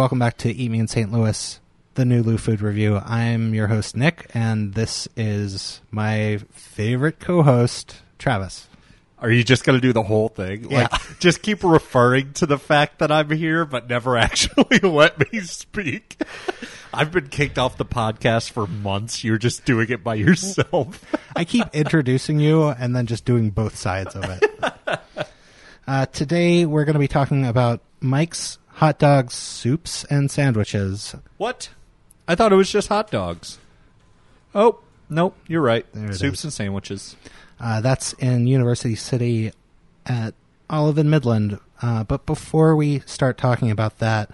welcome back to Eat Me in St. Louis, the new Lou Food Review. I'm your host, Nick, and this is my favorite co host, Travis. Are you just going to do the whole thing? Yeah. Like, just keep referring to the fact that I'm here, but never actually let me speak. I've been kicked off the podcast for months. You're just doing it by yourself. I keep introducing you and then just doing both sides of it. Uh, today, we're going to be talking about Mike's hot dogs, soups, and sandwiches. what? I thought it was just hot dogs. Oh, nope, you're right. There it Soups is. and sandwiches. Uh, that's in University City at Olive and Midland. Uh, but before we start talking about that,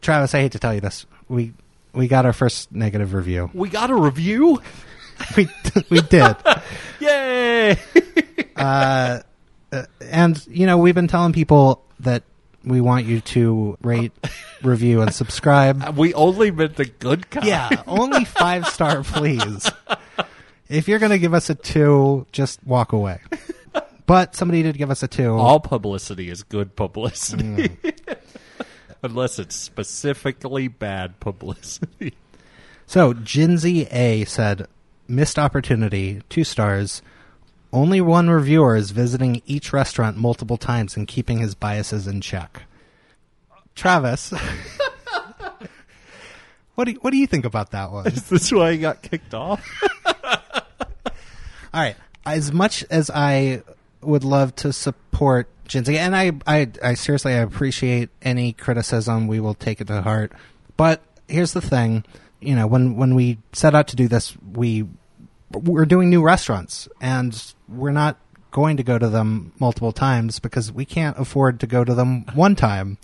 Travis, I hate to tell you this, we we got our first negative review. We got a review? We we did, Yay! uh, uh, and you know we've been telling people that we want you to rate, review, and subscribe. we only meant the good kind. Yeah, only five star, please. If you're going to give us a two, just walk away. But somebody did give us a two. All publicity is good publicity. Unless it's specifically bad publicity. So Jinzy A said, "Missed opportunity, two stars. Only one reviewer is visiting each restaurant multiple times and keeping his biases in check." Travis, what do you, what do you think about that one? Is this why he got kicked off? All right, as much as I would love to support Jinsey, and I, I, I seriously I appreciate any criticism. We will take it to heart. But here's the thing, you know, when when we set out to do this, we we're doing new restaurants, and we're not going to go to them multiple times because we can't afford to go to them one time.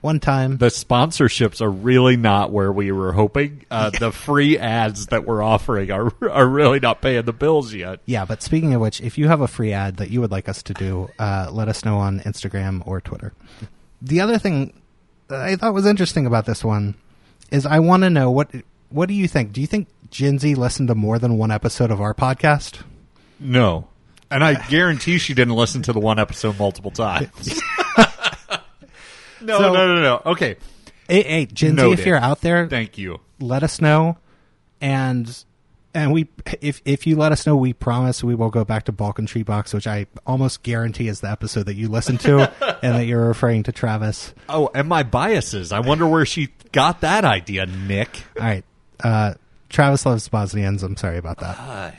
One time, The sponsorships are really not where we were hoping. Uh, the free ads that we're offering are are really not paying the bills yet. Yeah, but speaking of which, if you have a free ad that you would like us to do, uh, let us know on Instagram or Twitter. The other thing that I thought was interesting about this one is I want to know what what do you think? Do you think Jinsey listened to more than one episode of our podcast? No. And I guarantee she didn't listen to the one episode multiple times. no, So- no, no, no. Okay. Hey, hey Jinsey, if you're out there, Thank you. let us know, and and we if if you let us know, we promise we will go back to Balkan Treat Box, which I almost guarantee is the episode that you listened to, and that you're referring to Travis. Oh, and my biases. I wonder where she got that idea, Nick. All right. Uh, Travis loves Bosnians. I'm sorry about that. Ah,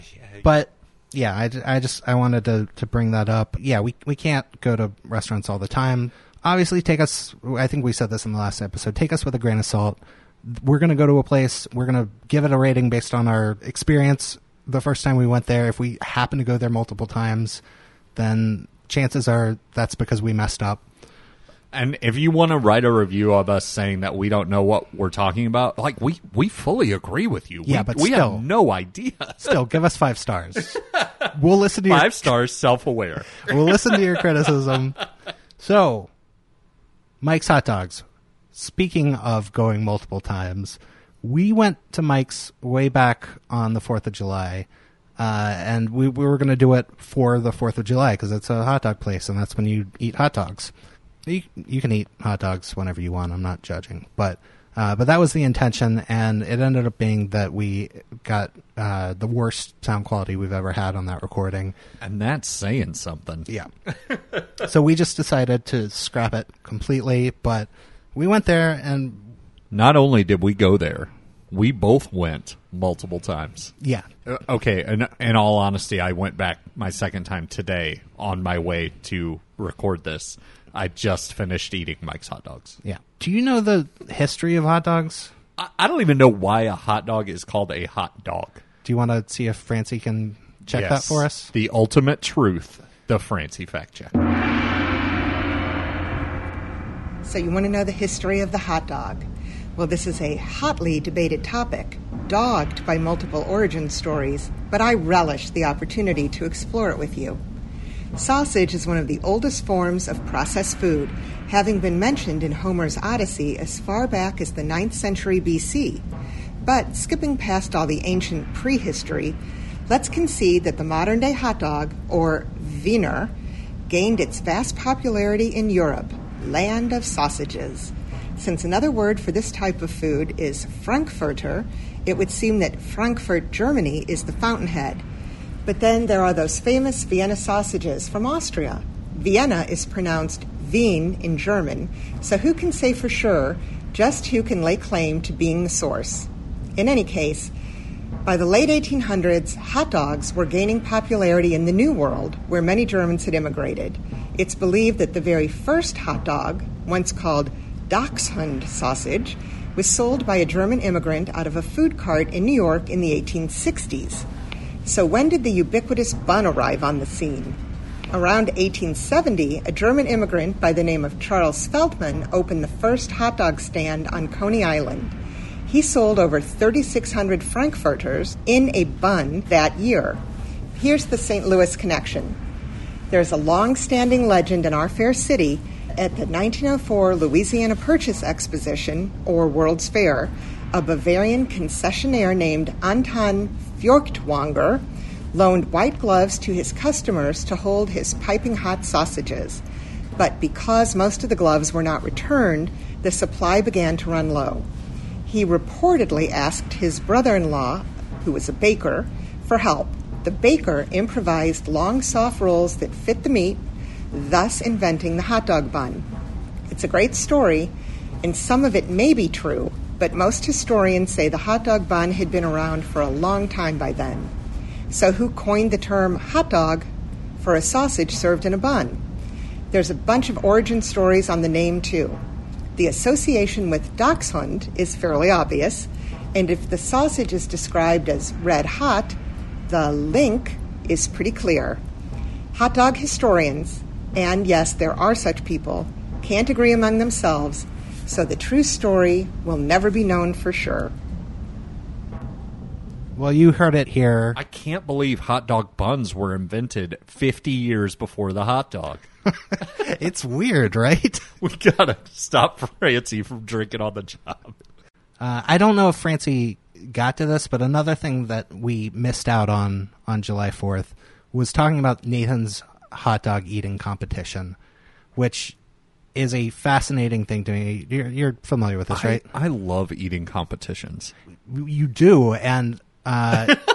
but yeah, I, I just I wanted to to bring that up. Yeah, we we can't go to restaurants all the time. Obviously, take us. I think we said this in the last episode. Take us with a grain of salt. We're gonna go to a place. We're gonna give it a rating based on our experience the first time we went there. If we happen to go there multiple times, then chances are that's because we messed up. And if you want to write a review of us saying that we don't know what we're talking about, like we we fully agree with you. Yeah, we, but we still. have no idea. Still, give us five stars. We'll listen to your Five stars, self aware. we'll listen to your criticism. So, Mike's Hot Dogs. Speaking of going multiple times, we went to Mike's way back on the 4th of July. Uh, and we, we were going to do it for the 4th of July because it's a hot dog place and that's when you eat hot dogs. You, you can eat hot dogs whenever you want. I'm not judging. But, uh, but that was the intention. And it ended up being that we got uh, the worst sound quality we've ever had on that recording. And that's saying something. Yeah. so we just decided to scrap it completely, but we went there and Not only did we go there, we both went multiple times. yeah. Uh, okay, in, in all honesty, I went back my second time today on my way to record this. I just finished eating Mike's hot dogs. Yeah. Do you know the history of hot dogs? I, I don't even know why a hot dog is called a hot dog. Do you want to see if Francie can check that for us? The ultimate truth, the Francie fact check. So, you want to know the history of the hot dog? Well, this is a hotly debated topic, dogged by multiple origin stories, but I relish the opportunity to explore it with you. Sausage is one of the oldest forms of processed food, having been mentioned in Homer's Odyssey as far back as the 9th century BC. But skipping past all the ancient prehistory, let's concede that the modern day hot dog, or Wiener, gained its vast popularity in Europe, land of sausages. Since another word for this type of food is Frankfurter, it would seem that Frankfurt, Germany is the fountainhead. But then there are those famous Vienna sausages from Austria. Vienna is pronounced Wien in German, so who can say for sure just who can lay claim to being the source? In any case, by the late 1800s, hot dogs were gaining popularity in the New World, where many Germans had immigrated. It's believed that the very first hot dog, once called Dachshund sausage, was sold by a German immigrant out of a food cart in New York in the 1860s. So, when did the ubiquitous bun arrive on the scene? Around 1870, a German immigrant by the name of Charles Feltman opened the first hot dog stand on Coney Island. He sold over 3,600 Frankfurters in a bun that year. Here's the St. Louis connection. There's a long standing legend in our fair city at the 1904 Louisiana Purchase Exposition, or World's Fair. A Bavarian concessionaire named Anton Feuchtwanger loaned white gloves to his customers to hold his piping hot sausages. But because most of the gloves were not returned, the supply began to run low he reportedly asked his brother in law, who was a baker, for help. The baker improvised long, soft rolls that fit the meat, thus inventing the hot dog bun. It's a great story, and some of it may be true, but most historians say the hot dog bun had been around for a long time by then. So, who coined the term hot dog for a sausage served in a bun? There's a bunch of origin stories on the name, too. The association with dachshund is fairly obvious, and if the sausage is described as red hot, the link is pretty clear. Hot dog historians, and yes, there are such people, can't agree among themselves, so the true story will never be known for sure. Well, you heard it here. I can't believe hot dog buns were invented 50 years before the hot dog. it's weird, right? We gotta stop Francie from drinking on the job. Uh, I don't know if Francie got to this, but another thing that we missed out on on July 4th was talking about Nathan's hot dog eating competition, which is a fascinating thing to me. You're, you're familiar with this, I, right? I love eating competitions. You do, and uh,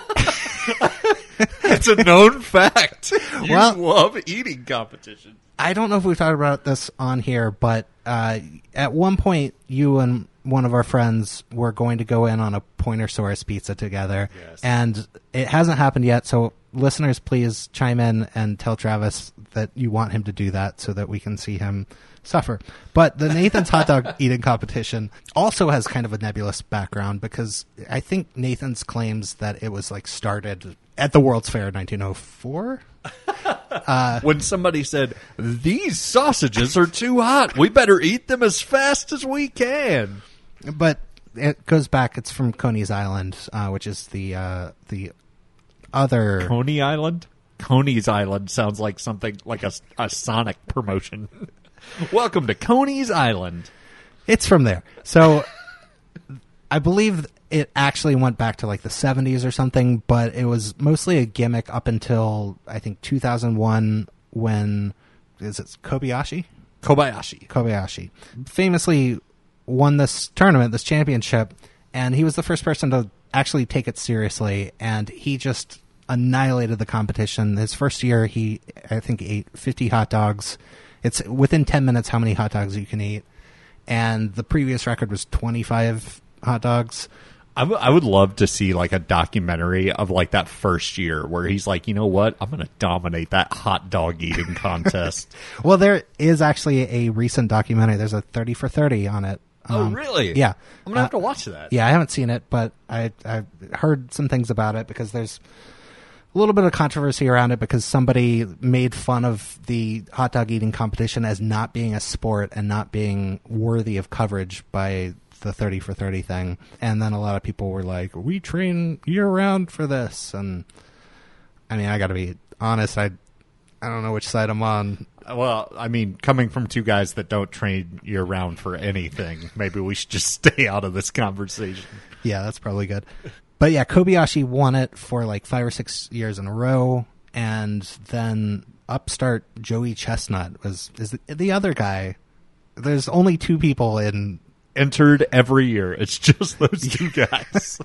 It's a known fact. You Well- love eating competitions. I don't know if we've talked about this on here, but uh, at one point, you and one of our friends were going to go in on a Pointersaurus pizza together, Yes. and it hasn't happened yet. So, listeners, please chime in and tell Travis that you want him to do that, so that we can see him suffer. But the Nathan's hot dog eating competition also has kind of a nebulous background because I think Nathan's claims that it was like started at the World's Fair in 1904. When somebody said, These sausages are too hot, we better eat them as fast as we can. but it goes back. It's from Coney's Island, uh, which is the uh, the other. Coney Island? Coney's Island sounds like something like a, a Sonic promotion. Welcome to Coney's Island. It's from there. So I believe it actually went back to like the 70s or something, but it was mostly a gimmick up until I think 2001 when is it Kobayashi? Kobayashi. Kobayashi famously won this tournament, this championship, and he was the first person to actually take it seriously. And he just annihilated the competition. His first year, he I think ate 50 hot dogs. It's within 10 minutes how many hot dogs you can eat, and the previous record was 25 hot dogs. I, w- I would love to see like a documentary of like that first year where he's like, you know what? I'm going to dominate that hot dog eating contest. Well, there is actually a recent documentary. There's a 30 for 30 on it. Oh, Um, really? Yeah. I'm going to have Uh, to watch that. Yeah, I haven't seen it, but I I've heard some things about it because there's a little bit of controversy around it because somebody made fun of the hot dog eating competition as not being a sport and not being worthy of coverage by the 30 for 30 thing. And then a lot of people were like, "We train year round for this." And I mean, I got to be honest, I I don't know which side I'm on. Well, I mean, coming from two guys that don't train year round for anything, maybe we should just stay out of this conversation. Yeah, that's probably good. But yeah, Kobayashi won it for like five or six years in a row, and then upstart Joey Chestnut was is the, the other guy. There's only two people in entered every year. It's just those two guys.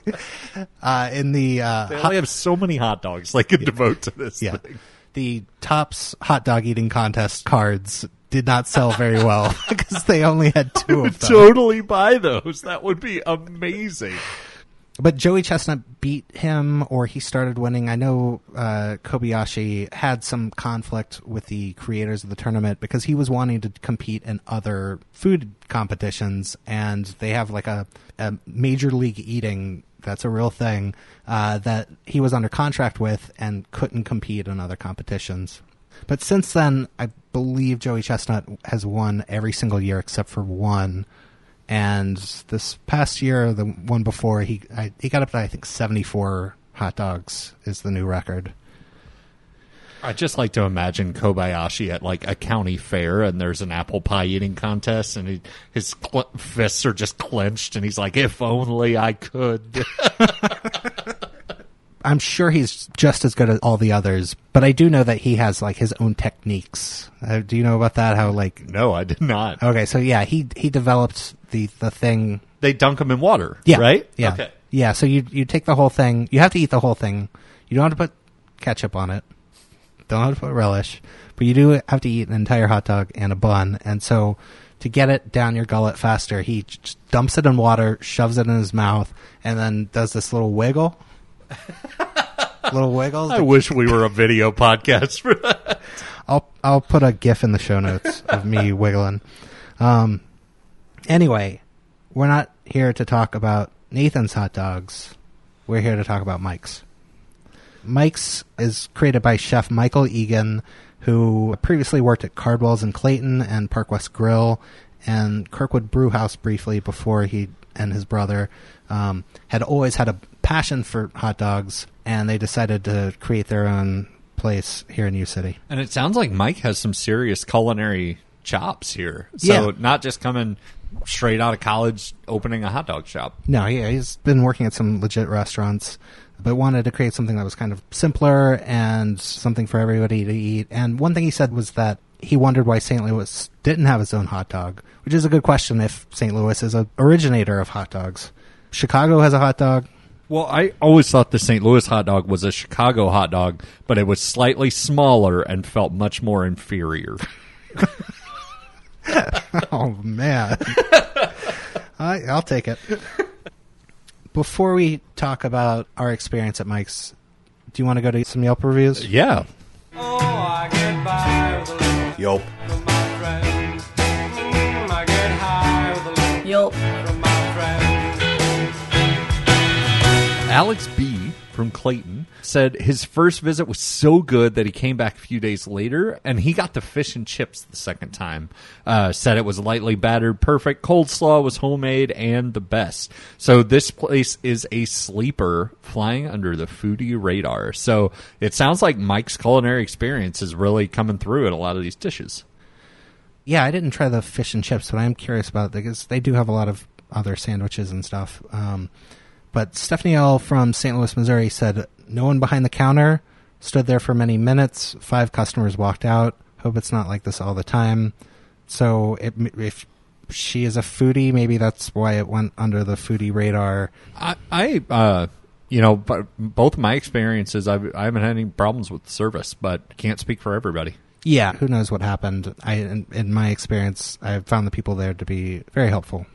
Uh, in the uh, they hot- only have so many hot dogs they could devote to this yeah, thing. The Tops hot dog eating contest cards did not sell very well because they only had two of them. Totally buy those. That would be amazing. But Joey Chestnut beat him, or he started winning. I know uh, Kobayashi had some conflict with the creators of the tournament because he was wanting to compete in other food competitions, and they have like a, a major league eating that's a real thing uh, that he was under contract with and couldn't compete in other competitions. But since then, I believe Joey Chestnut has won every single year except for one and this past year, the one before, he I, he got up to I think seventy four hot dogs is the new record. I just like to imagine Kobayashi at like a county fair, and there's an apple pie eating contest, and he, his cl- fists are just clenched, and he's like, "If only I could." I'm sure he's just as good as all the others, but I do know that he has like his own techniques. Uh, do you know about that? How like no, I did not. okay, so yeah, he he developed the the thing. They dunk them in water, Yeah, right? Yeah, Okay. yeah. So you you take the whole thing. You have to eat the whole thing. You don't have to put ketchup on it. Don't have to put relish, but you do have to eat an entire hot dog and a bun. And so, to get it down your gullet faster, he just dumps it in water, shoves it in his mouth, and then does this little wiggle. little wiggles. I wish we were a video podcast for that. I'll I'll put a gif in the show notes of me wiggling. Um, anyway, we're not here to talk about Nathan's hot dogs. We're here to talk about Mike's. Mike's is created by chef Michael Egan, who previously worked at Cardwell's in Clayton and Park West Grill and Kirkwood Brewhouse briefly before he and his brother um, had always had a passion for hot dogs, and they decided to create their own place here in U City. And it sounds like Mike has some serious culinary chops here. So Yeah. not just coming straight out of college, opening a hot dog shop. No, yeah, he's been working at some legit restaurants, but wanted to create something that was kind of simpler and something for everybody to eat. And one thing he said was that he wondered why St. Louis didn't have its own hot dog, which is a good question if St. Louis is a originator of hot dogs. Chicago has a hot dog. Well, I always thought the St. Louis hot dog was a Chicago hot dog, but it was slightly smaller and felt much more inferior. Oh man, I, I'll take it. Before we talk about our experience at Mike's, do you want to go to some Yelp reviews? yeah. Oh, I get by with a little Yelp. from my friends. Mm, I get high with a little Yelp. from my friends. Alex B. from Clayton said his first visit was so good that he came back a few days later and he got the fish and chips the second time. Uh, said it was lightly battered, perfect. Cold slaw was homemade and the best. So this place is a sleeper flying under the foodie radar. So it sounds like Mike's culinary experience is really coming through at a lot of these dishes. Yeah, I didn't try the fish and chips, but I'm curious about it because they do have a lot of other sandwiches and stuff. Um, but Stephanie L. from St. Louis, Missouri said no one behind the counter stood there for many minutes. Five customers walked out. Hope it's not like this all the time. So it, if she is a foodie, maybe that's why it went under the foodie radar. I, I uh, you know, but both my experiences, I've, I haven't had any problems with the service, but can't speak for everybody. Yeah, who knows what happened? I, in, in my experience, I found the people there to be very helpful.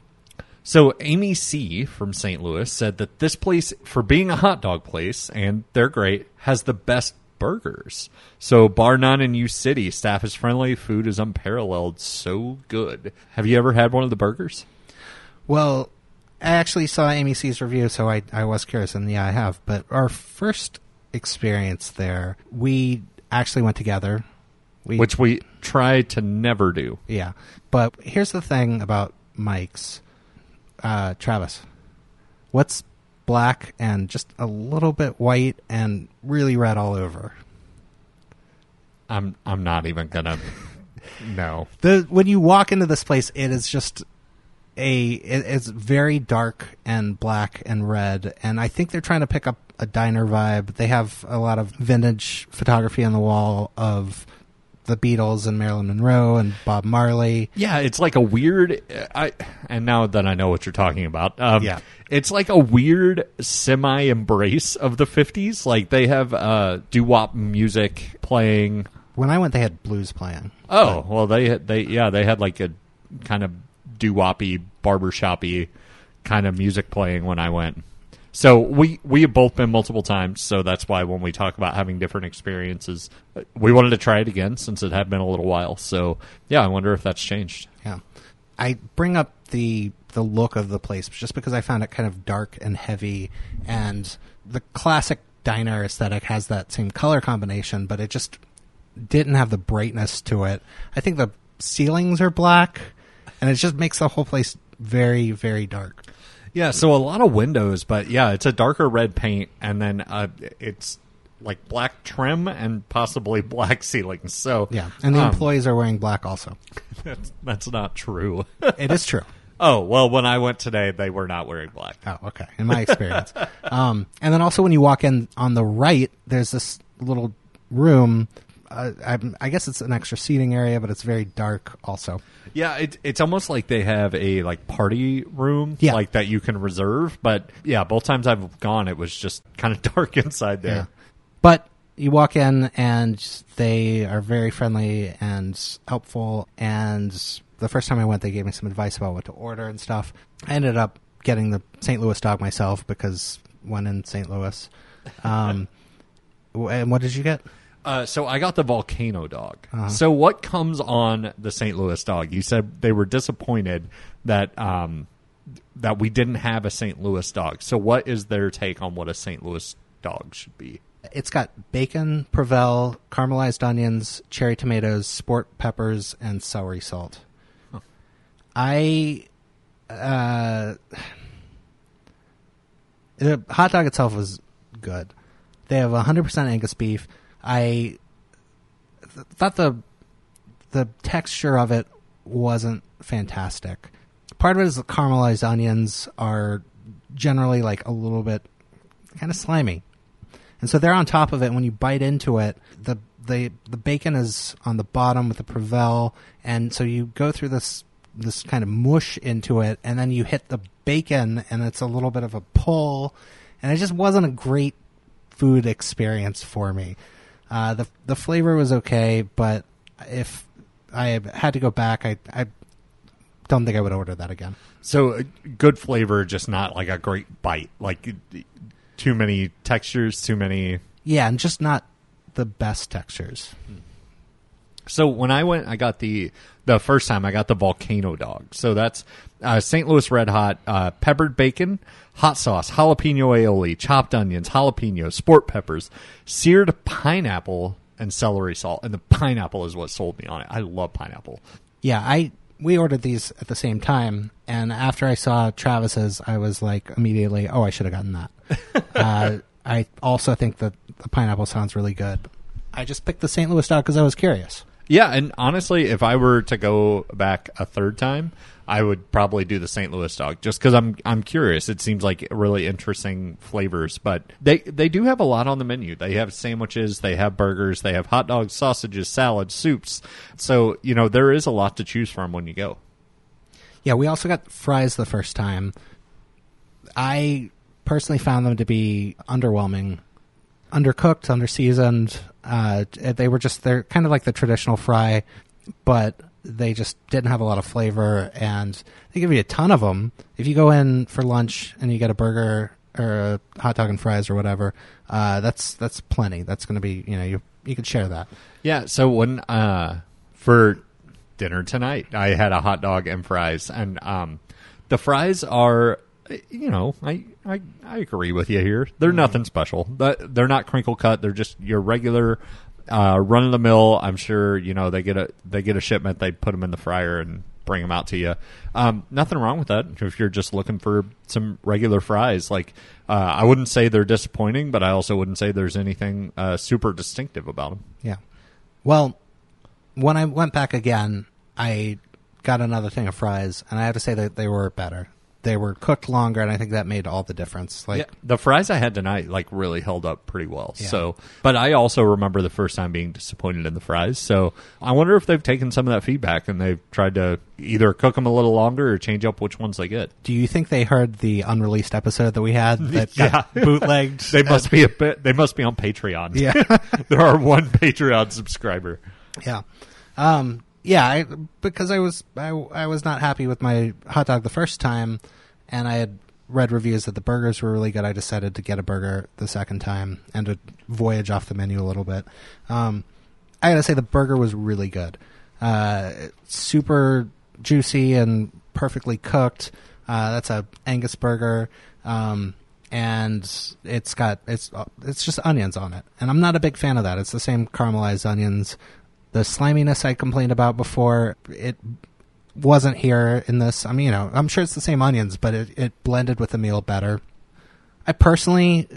So Amy C from St. Louis said that this place, for being a hot dog place, and they're great, has the best burgers. So bar none in U City, staff is friendly, food is unparalleled, so good. Have you ever had one of the burgers? Well, I actually saw Amy C's review, so I, I was curious, and yeah, I have. But our first experience there, we actually went together. We, Which we try to never do. yeah. But here's the thing about Mike's. Uh, Travis, what's black and just a little bit white and really red all over? I'm I'm not even gonna. no. the when you walk into this place, it is just a it, it's very dark and black and red, and I think they're trying to pick up a diner vibe. They have a lot of vintage photography on the wall of the Beatles and Marilyn Monroe and Bob Marley. Yeah, it's like a weird. I and now that I know what you're talking about, um, Yeah. it's like a weird semi embrace of the '50s. Like they have uh, doo wop music playing. When I went, they had blues playing. Oh well, they had- they yeah they had like a kind of doo woppy barbershoppy kind of music playing when I went. So we we have both been multiple times, so that's why when we talk about having different experiences, uh, we wanted to try it again since it had been a little while. So yeah, I wonder if that's changed. Yeah. I bring up the the look of the place just because I found it kind of dark and heavy and the classic diner aesthetic has that same color combination, but it just didn't have the brightness to it. I think the ceilings are black and it just makes the whole place very, very dark. Yeah, so a lot of windows, but yeah, it's a darker red paint, and then uh, it's like black trim and possibly black ceilings. So Yeah. And the um, employees are wearing black also. that's, that's not true. it is true. oh well, when I went today, they were not wearing black. Oh, okay. In my experience, um, and then also when you walk in on the right, there's this little room. Uh, I guess it's an extra seating area, but it's very dark. Also, Yeah, it, it's almost like they have a like party room, Yeah. like that you can reserve. But yeah, both times I've gone, it was just kind of dark inside there. yeah. But you walk in and they are very friendly and helpful. And the first time I went, they gave me some advice about what to order and stuff. I ended up getting the St. Louis dog myself because when in St. Louis. Um, and what did you get? Uh, so I got the volcano dog. Uh-huh. So what comes on the St. Louis dog? You said they were disappointed that um, that we didn't have a St. Louis dog. So what is their take on what a St. Louis dog should be? It's got bacon, Provel, caramelized onions, cherry tomatoes, sport peppers, and celery salt. I, uh, the hot dog itself was good. They have 100% Angus beef. I th- thought the the texture of it wasn't fantastic. Part of it is the caramelized onions are generally like a little bit kind of slimy. And so they're on top of it. When you bite into it, the the the bacon is on the bottom with the Provel, and so you go through this this kind of mush into it, and then you hit the bacon, and it's a little bit of a pull, and it just wasn't a great food experience for me. Uh, the the flavor was okay, but if I had to go back, I I don't think I would order that again. So uh, good flavor, just not like a great bite. Like uh, too many textures, too many Yeah, and just not the best textures. So when I went, I got the the first time I got the volcano dog. So that's uh, St. Louis Red Hot, uh, peppered bacon, hot sauce, jalapeno aioli, chopped onions, jalapenos, sport peppers, seared pineapple, and celery salt. And the pineapple is what sold me on it. I love pineapple. Yeah, I we ordered these at the same time, and after I saw Travis's, I was like immediately, oh, I should have gotten that. uh, I also think that the pineapple sounds really good. I just picked the St. Louis dog because I was curious. Yeah, and honestly, if I were to go back a third time, I would probably do the St. Louis dog just because I'm I'm curious. It seems like really interesting flavors, but they they do have a lot on the menu. They have sandwiches, they have burgers, they have hot dogs, sausages, salads, soups. So you know there is a lot to choose from when you go. Yeah, we also got fries the first time. I personally found them to be underwhelming, undercooked, underseasoned. Uh, they were just they're kind of like the traditional fry, but they just didn't have a lot of flavor. And they give you a ton of them. If you go in for lunch and you get a burger or a hot dog and fries or whatever, uh, that's that's plenty. That's going to be you know you you could share that. Yeah. So when uh, for dinner tonight, I had a hot dog and fries, and um, the fries are, you know, I I, I agree with you here. They're nothing special. But they're not crinkle cut. They're just your regular. Uh, run of the mill. I'm sure you know they get a they get a shipment. They put them in the fryer and bring them out to you. Um, nothing wrong with that if you're just looking for some regular fries. Like uh, I wouldn't say they're disappointing, but I also wouldn't say there's anything uh, super distinctive about them. Yeah. Well, when I went back again, I got another thing of fries, and I have to say that they were better. They were cooked longer, and I think that made all the difference. Like, Yeah, the fries I had tonight like really held up pretty well. Yeah. So, but I also remember the first time being disappointed in the fries. So, I wonder if they've taken some of that feedback and they've tried to either cook them a little longer or change up which ones they get. do you think they heard the unreleased episode that we had that got Yeah. bootlegged? They must be a bit. They must be on Patreon. Yeah. there are one Patreon subscriber. Yeah. Um, yeah, I, because I was I, I was not happy with my hot dog the first time, and I had read reviews that the burgers were really good. I decided to get a burger the second time and to voyage off the menu a little bit. Um, I gotta say the burger was really good, uh, super juicy and perfectly cooked. Uh, that's a Angus burger. Um, and it's got it's it's just onions on it, and I'm not a big fan of that. It's the same caramelized onions. The sliminess I complained about before it wasn't here in this. I mean, you know, I'm sure it's the same onions, but it, it blended with the meal better. I personally,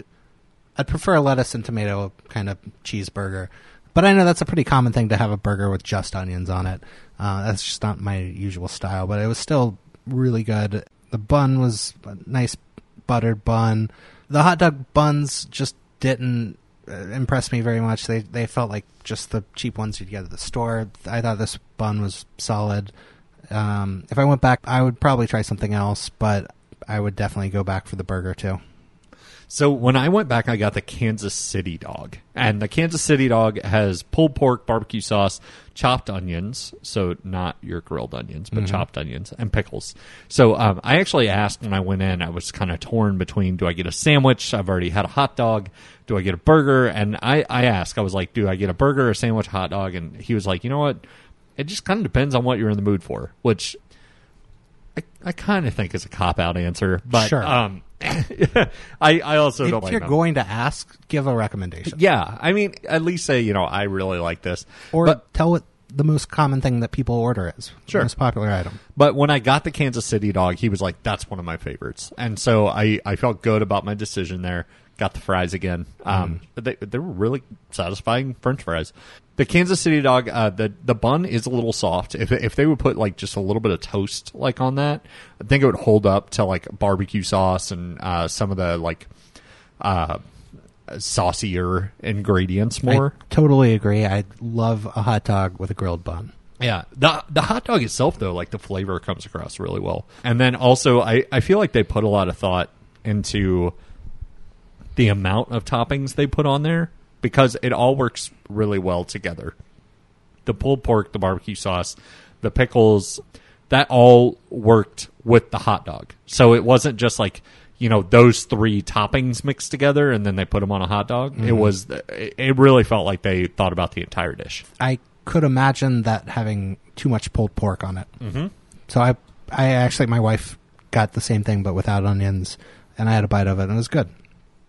I'd prefer a lettuce and tomato kind of cheeseburger, but I know that's a pretty common thing to have a burger with just onions on it. Uh, that's just not my usual style, but it was still really good. The bun was a nice buttered bun. The hot dog buns just didn't uh, impress me very much. They they felt like just the cheap ones you'd get at the store. I thought this bun was solid. Um, if I went back, I would probably try something else, but I would definitely go back for the burger too. So when I went back, I got the Kansas City dog, and the Kansas City dog has pulled pork, barbecue sauce, chopped onions, so not your grilled onions, but chopped onions and pickles. So um, I actually asked when I went in, I was kind of torn between: do I get a sandwich? I've already had a hot dog. Do I get a burger? And I, I asked, I was like, do I get a burger, a sandwich, hot dog? And he was like, you know what? It just kind of depends on what you're in the mood for, which I, I kind of think is a cop out answer, but Sure. um, I I also don't if you're going to ask, give a recommendation, Yeah, I mean, at least say you know I really like this. or but tell what the most common thing that people order is. Sure. most popular item. but when I got the Kansas City dog, he was like, "That's one of my favorites," and so I I felt good about my decision there. Got the fries again. Um, they they were really satisfying French fries. The Kansas City dog, uh, the the bun is a little soft. If if they would put like just a little bit of toast like on that, I think it would hold up to like barbecue sauce and uh, some of the like uh, saucier ingredients more. I totally agree. I love a hot dog with a grilled bun. Yeah, the the hot dog itself though, like the flavor comes across really well. And then also, I I feel like they put a lot of thought into the amount of toppings they put on there because it all works really well together. The pulled pork, the barbecue sauce, the pickles, that all worked with the hot dog. So it wasn't just like you know those three toppings mixed together and then they put them on a hot dog. It was it it really felt like they thought about the entire dish. I could imagine that having too much pulled pork on it. Mm-hmm. So I, I actually, my wife got the same thing but without onions, and I had a bite of it, and it was good.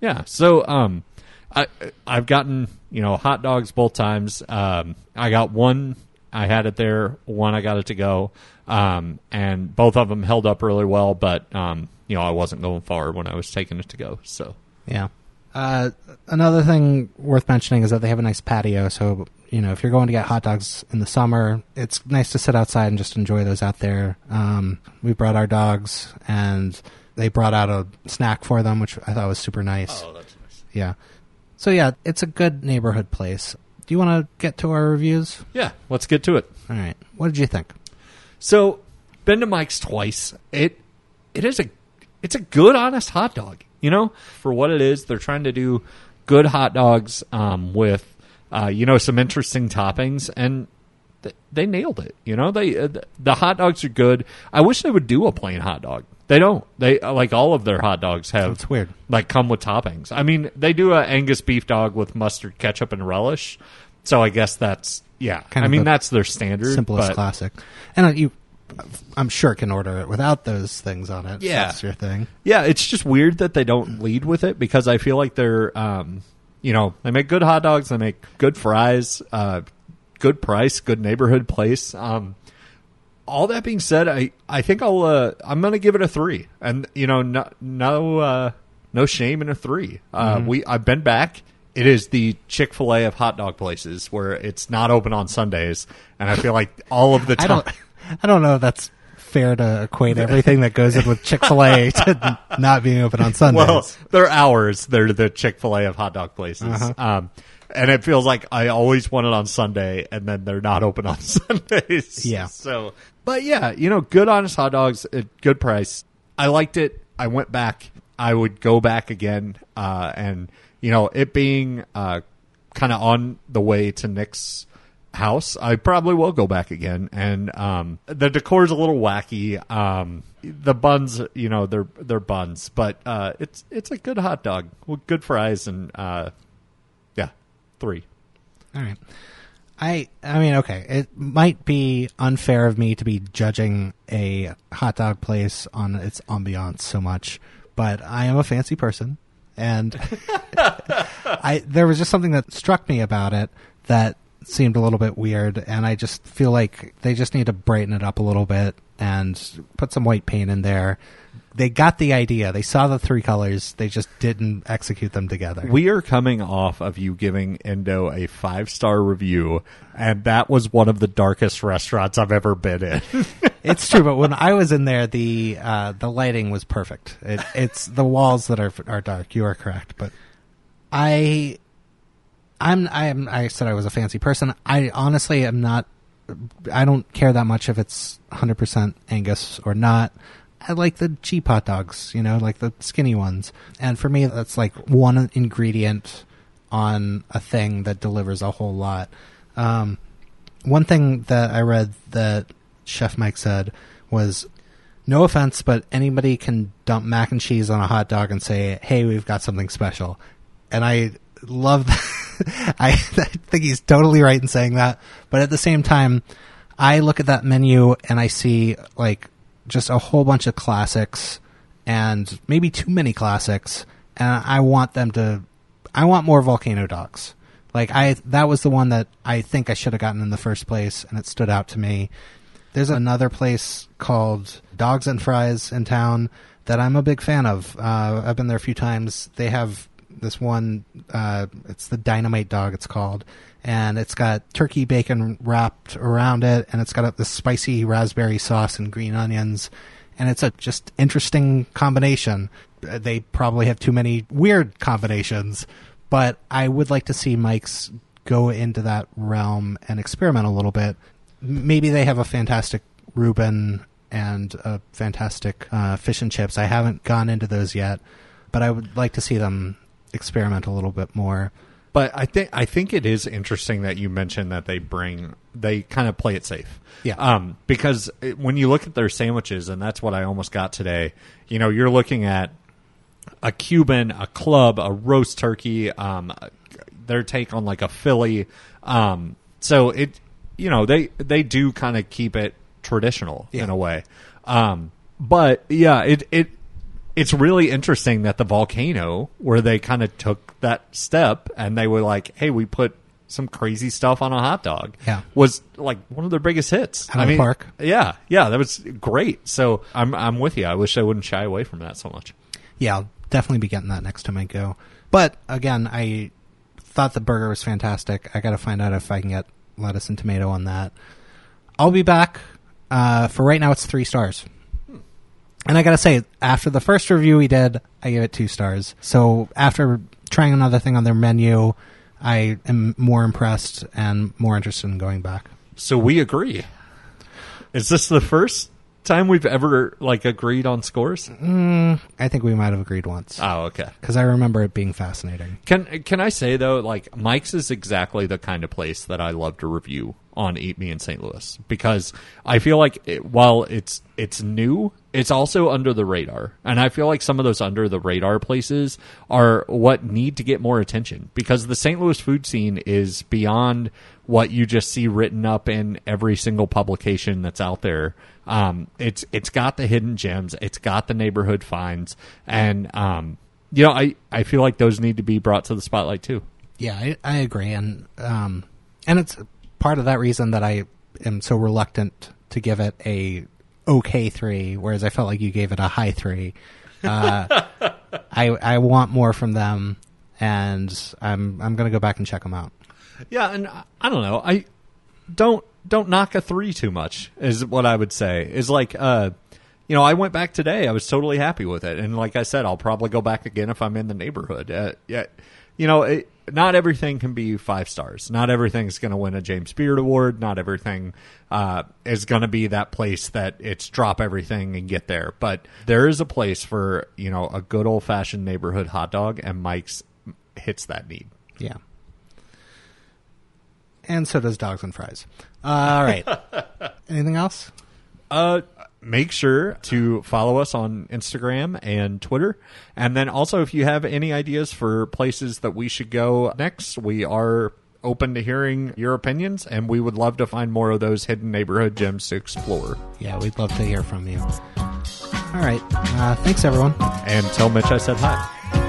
Yeah. So um I I've gotten, you know, hot dogs both times. Um I got one I had it there, one I got it to go. Um and both of them held up really well, but um you know, I wasn't going far when I was taking it to go. So Yeah. Uh, another thing worth mentioning is that they have a nice patio. So you know, if you're going to get hot dogs in the summer, it's nice to sit outside and just enjoy those out there. Um, we brought our dogs, and they brought out a snack for them, which I thought was super nice. Oh, that's nice. Yeah. So yeah, it's a good neighborhood place. Do you want to get to our reviews? Yeah, let's get to it. All right. What did you think? So, been to Mike's twice. It it is a it's a good honest hot dog. You know, for what it is, they're trying to do good hot dogs um, with uh, you know some interesting toppings, and they nailed it. You know, they uh, the hot dogs are good. I wish they would do a plain hot dog. They don't. They uh, like all of their hot dogs have. It's weird. Like come with toppings. I mean, they do a Angus beef dog with mustard, ketchup, and relish. So I guess that's yeah. Kind I mean, that's their standard. Simplest but- classic. And uh, you, I'm sure can order it without those things on it. Yeah. That's your thing. Yeah, it's just weird that they don't lead with it because I feel like they're, um, you know, they make good hot dogs, they make good fries, uh, good price, good neighborhood place. Um, all that being said, I, I think I'll uh, I'm gonna give it a three, and you know, no no uh, no shame in a three. Uh, Mm-hmm. We I've been back. It is the Chick Fil A of hot dog places where it's not open on Sundays, and I feel like all of the I time. don't. I don't know if that's fair to equate everything that goes in with Chick Fil A to not being open on Sundays. Well, their hours, they're the Chick fil A of hot dog places. Uh-huh. Um, and it feels like I always want it on Sunday, and then they're not open on Sundays. Yeah. So, but yeah, you know, good honest hot dogs, at good price. I liked it. I went back. I would go back again. Uh, and you know, it being uh, kind of on the way to Nick's house, I probably will go back again. And um, the decor's a little wacky. Um, the buns, you know, they're they're buns, but uh, it's it's a good hot dog with good fries and uh, three. All right. I I mean, okay, it might be unfair of me to be judging a hot dog place on its ambiance so much, but I am a fancy person, and I there was just something that struck me about it that seemed a little bit weird, and I just feel like they just need to brighten it up a little bit and put some white paint in there. They got the idea. They saw the three colors. They just didn't execute them together. We are coming off of you giving Indo a five star review, and that was one of the darkest restaurants I've ever been in. It's true, but when I was in there, the uh, the lighting was perfect. It, it's the walls that are are dark. You are correct, but I, I'm I'm I said I was a fancy person. I honestly am not. I don't care that much if it's 100% Angus or not. I like the cheap hot dogs, you know, like the skinny ones. And for me, that's like one ingredient on a thing that delivers a whole lot. Um, one thing that I read that Chef Mike said was no offense, but anybody can dump mac and cheese on a hot dog and say, "Hey, we've got something special," and I love. That. I, I think he's totally right in saying that, but at the same time, I look at that menu and I see like just a whole bunch of classics and maybe too many classics, and I want them to. I want more volcano dogs. Like I, that was the one that I think I should have gotten in the first place, and it stood out to me. There's another place called Dogs and Fries in town that I'm a big fan of. Uh, I've been there a few times. They have this one. Uh, it's the Dynamite Dog. It's called, and it's got turkey bacon wrapped around it, and it's got this spicy raspberry sauce and green onions, and it's a just interesting combination. Uh, They probably have too many weird combinations, but I would like to see Mike's go into that realm and experiment a little bit. Maybe they have a fantastic Reuben and a fantastic uh, fish and chips. I haven't gone into those yet, but I would like to see them experiment a little bit more. But I think I think it is interesting that you mentioned that they bring they kind of play it safe. Yeah. Um, because it, when you look at their sandwiches, and that's what I almost got today. You know, you're looking at a Cuban, a club, a roast turkey, um, their take on like a Philly. Um, so it, you know, they they do kind of keep it traditional in a way. Um, but yeah, it it it's really interesting that the volcano, where they kind of took that step and they were like, "Hey, we put some crazy stuff on a hot dog," Yeah. was like one of their biggest hits. Out of the park. Yeah, yeah, that was great. So I'm I'm with you. I wish I wouldn't shy away from that so much. Yeah, I'll definitely be getting that next time I go. But again, I thought the burger was fantastic. I got to find out if I can get lettuce and tomato on that. I'll be back. Uh, for right now, it's three stars. And I gotta say, after the first review we did, I gave it two stars. So after trying another thing on their menu, I am more impressed and more interested in going back. So we agree. Is this the first time we've ever like agreed on scores? Mm, I think we might have agreed once Oh, okay. because I remember it being fascinating. Can can I say though, like Mike's is exactly the kind of place that I love to review on Eat Me in St. Louis because I feel like it, while it's it's new, it's also under the radar, and I feel like some of those under the radar places are what need to get more attention because the St. Louis food scene is beyond what you just see written up in every single publication that's out there. Um, it's it's got the hidden gems, it's got the neighborhood finds, and um, you know, I, I feel like those need to be brought to the spotlight too. Yeah, I, I agree, and um, and it's part of that reason that I am so reluctant to give it a okay three, whereas I felt like you gave it a high three. Uh, I I want more from them, and I'm I'm gonna go back and check them out. Yeah, and I, don't know. I don't don't knock a three too much is what I would say. Is like uh you know, I went back today. I was totally happy with it, and like I said, I'll probably go back again if I'm in the neighborhood. Uh, yeah, you know, it, not everything can be five stars. Not everything's going to win a James Beard Award. Not everything uh, is going to be that place that it's drop everything and get there. But there is a place for you know a good old fashioned neighborhood hot dog, and Mike's hits that need. Yeah. And so does dogs and fries. all right. Anything else? Uh, make sure to follow us on Instagram and Twitter. And then also, if you have any ideas for places that we should go next, we are open to hearing your opinions, and we would love to find more of those hidden neighborhood gems to explore. Yeah, we'd love to hear from you. All right. Uh, thanks, everyone. And tell Mitch I said hi.